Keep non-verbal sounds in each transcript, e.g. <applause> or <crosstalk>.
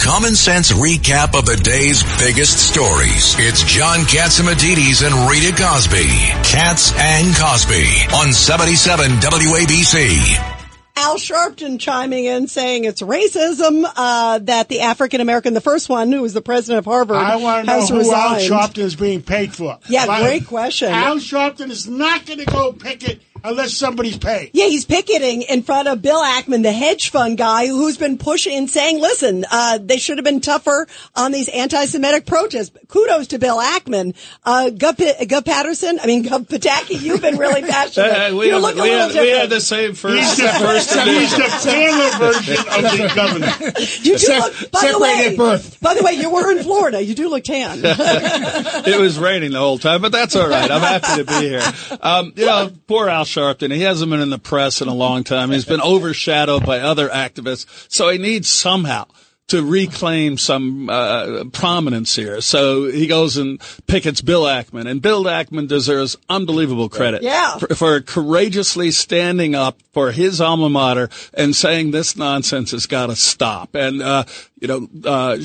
common sense recap of the day's biggest stories. It's John Catsimatidis and Rita Cosby. Cats and Cosby on 77 WABC. Al Sharpton chiming in saying it's racism uh, that the African American, the first one who was the president of Harvard, I want to know has who resigned. Al Sharpton is being paid for. Yeah, Why- great question. Al Sharpton is not going to go picket unless somebody's paid. Yeah, he's picketing in front of Bill Ackman, the hedge fund guy who's been pushing and saying, listen, uh, they should have been tougher on these anti-Semitic protests. Kudos to Bill Ackman. Uh, Gov, P- Gov Patterson, I mean, Gov Pataki, you've been really <laughs> passionate. Uh, we, you have, look a we, little have, we different. have the same first. He's the, first he's division. the paler version of the <laughs> governor. You do Sep- look, by the way, at birth. by the way, you were in Florida. You do look tan. <laughs> it was raining the whole time, but that's all right. I'm happy to be here. Um, you know, poor Al Sharpton. He hasn't been in the press in a long time. He's been overshadowed by other activists, so he needs somehow to reclaim some uh, prominence here. So he goes and pickets Bill Ackman, and Bill Ackman deserves unbelievable credit Yeah. for, for courageously standing up for his alma mater and saying this nonsense has got to stop. And uh, you know, uh,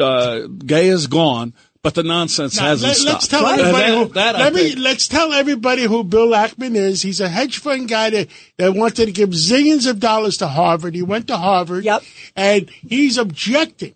uh, Gay is gone. But the nonsense Now, hasn't let, stopped. us tell And everybody that- who, that let me let's tell everybody who Bill Ackman is. He's a hedge fund guy that, that wanted to give zillions of dollars to Harvard. He went to Harvard. Yep. And he's objecting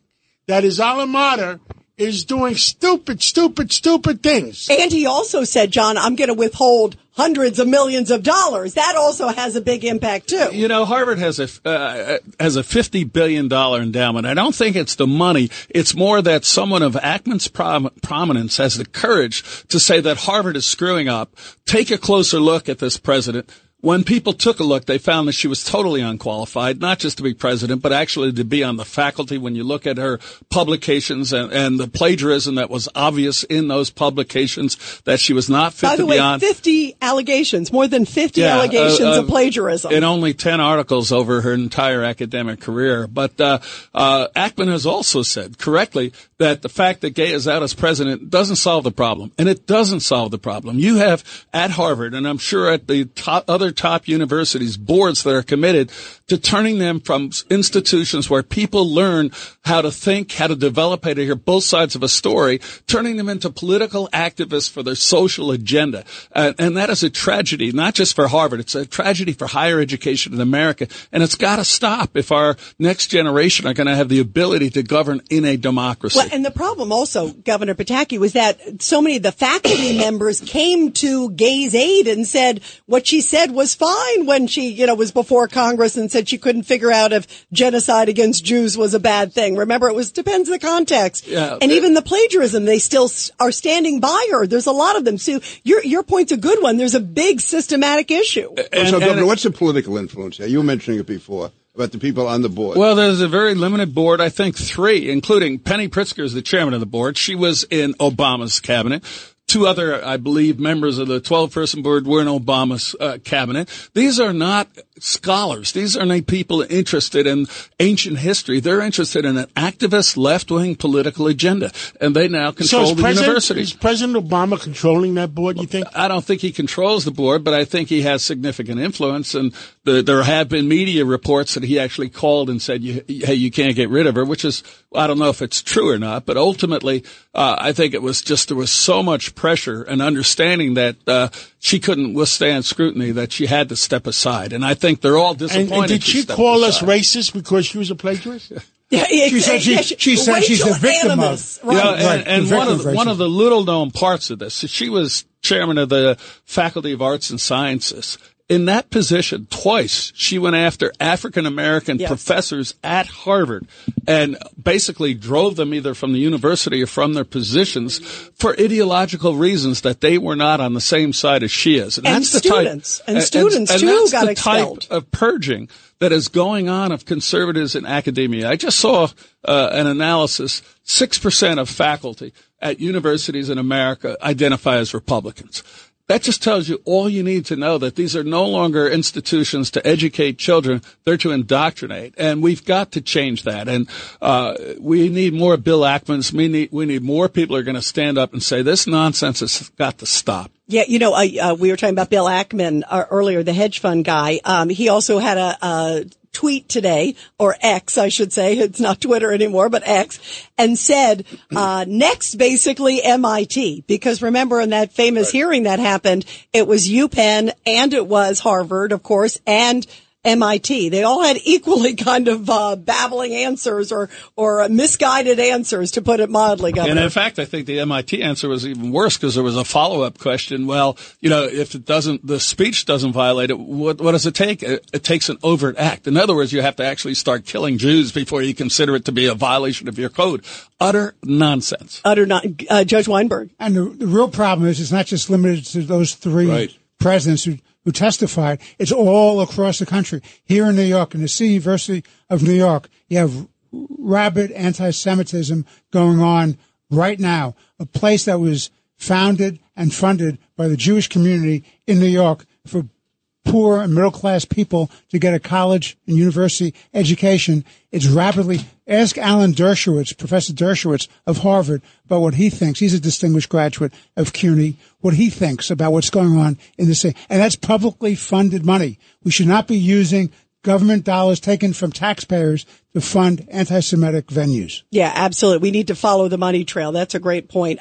that his alma mater is doing stupid, stupid, stupid things. And he also said, John, I'm going to withhold hundreds of millions of dollars. That also has a big impact too. You know, Harvard has a uh, has a fifty billion dollar endowment. I don't think it's the money. It's more that someone of Ackman's prom- prominence has the courage to say that Harvard is screwing up. Take a closer look at this president. When people took a look, they found that she was totally unqualified, not just to be president, but actually to be on the faculty. When you look at her publications and, and the plagiarism that was obvious in those publications, that she was not fit By to the way, on. 50 allegations, more than 50 Yeah, allegations uh, uh, of plagiarism. in only 10 articles over her entire academic career. But uh, uh, Ackman has also said correctly that the fact that Gay is out as president doesn't solve the problem. And it doesn't solve the problem. You have at Harvard, and I'm sure at the top, other top universities, boards that are committed to turning them from institutions where people learn how to think, how to develop, how to hear both sides of a story, turning them into political activists for their social agenda. And that is a tragedy, not just for Harvard. It's a tragedy for higher education in America. And it's got to stop if our next generation are going to have the ability to govern in a democracy. Well, and the problem also, Governor Pataki, was that so many of the faculty <coughs> members came to Gay's aid and said what she said was fine when she, you know, was before Congress and said she couldn't figure out if genocide against Jews was a bad thing. Remember, it was depends the context. Yeah. and even the plagiarism, they still are standing by her. There's a lot of them. So your your point's a good one. There's a big systematic issue. And- so, and Governor, it- what's the political influence here? You were mentioning it before about the people on the board. Well, there's a very limited board. I think three, including Penny Pritzker is the chairman of the board. She was in Obama's cabinet. Two other, I believe, members of the 12 person board were in Obama's uh, cabinet. These are not scholars. These are not people interested in ancient history. They're interested in an activist left wing political agenda. And they now control is the President, university. is President Obama controlling that board, you think? I don't think he controls the board, but I think he has significant influence. And the, there have been media reports that he actually called and said, "Hey, you can't get rid of her," which is I don't know if it's true or not. But ultimately, uh, I think it was just there was so much pressure and understanding that uh, she couldn't withstand scrutiny that she had to step aside. And I think they're all disappointed. and did she stepped call us racist because she was a plagiarist? <laughs> Yeah, She said she- she said she's the victim of- animus, Yeah, Right. and, Right, and the one of of one of the little known parts of this, she was chairman of the Faculty of Arts and Sciences. In that position, twice she went after African American Yes. professors at Harvard and basically drove them either from the university or from their positions for ideological reasons that they were not on the same side as she is. And that's the students. type, And students, too, that's got the expelled. type of purging that is going on of conservatives in academia. I just saw uh, an analysis: six percent of faculty at universities in America identify as Republicans. That just tells you all you need to know that these are no longer institutions to educate children; they're to indoctrinate, and we've got to change that. And uh, we need more Bill Ackmans. We need we need more people are going to stand up and say this nonsense has got to stop. Yeah, you know, uh, uh, we were talking about Bill Ackman uh, earlier, the hedge fund guy. Um, he also had a, a tweet today, or X, I should say. It's not Twitter anymore, but X, and said, uh, next basically MIT. Because remember in that famous hearing that happened, it was UPenn and it was Harvard, of course, and MIT. They all had equally <laughs> kind of uh, babbling answers or or misguided answers, to put it mildly. Governor. And in fact, I think the MIT answer was even worse because there was a follow up question. Well, you know, if it doesn't, the speech doesn't violate it. What, what does it take? It, it takes an overt act. In other words, you have to actually start killing Jews before you consider it to be a violation of your code. Utter nonsense. Utter not. Uh, Judge Weinberg. And the, the real problem is, it's not just limited to those three Right. presidents who who testified. It's all across the country. Here in New York, in the City University of New York, you have rabid anti-Semitism going on right now. A place that was founded and funded by the Jewish community in New York for poor and middle class people to get a college and university education. It's rapidly. Ask Alan Dershowitz, Professor Dershowitz of Harvard, about what he thinks. He's a distinguished graduate of CUNY. What he thinks about what's going on in the city, and that's publicly funded money. We should not be using government dollars taken from taxpayers to fund anti-Semitic venues. Yeah, absolutely. We need to follow the money trail. That's a great point.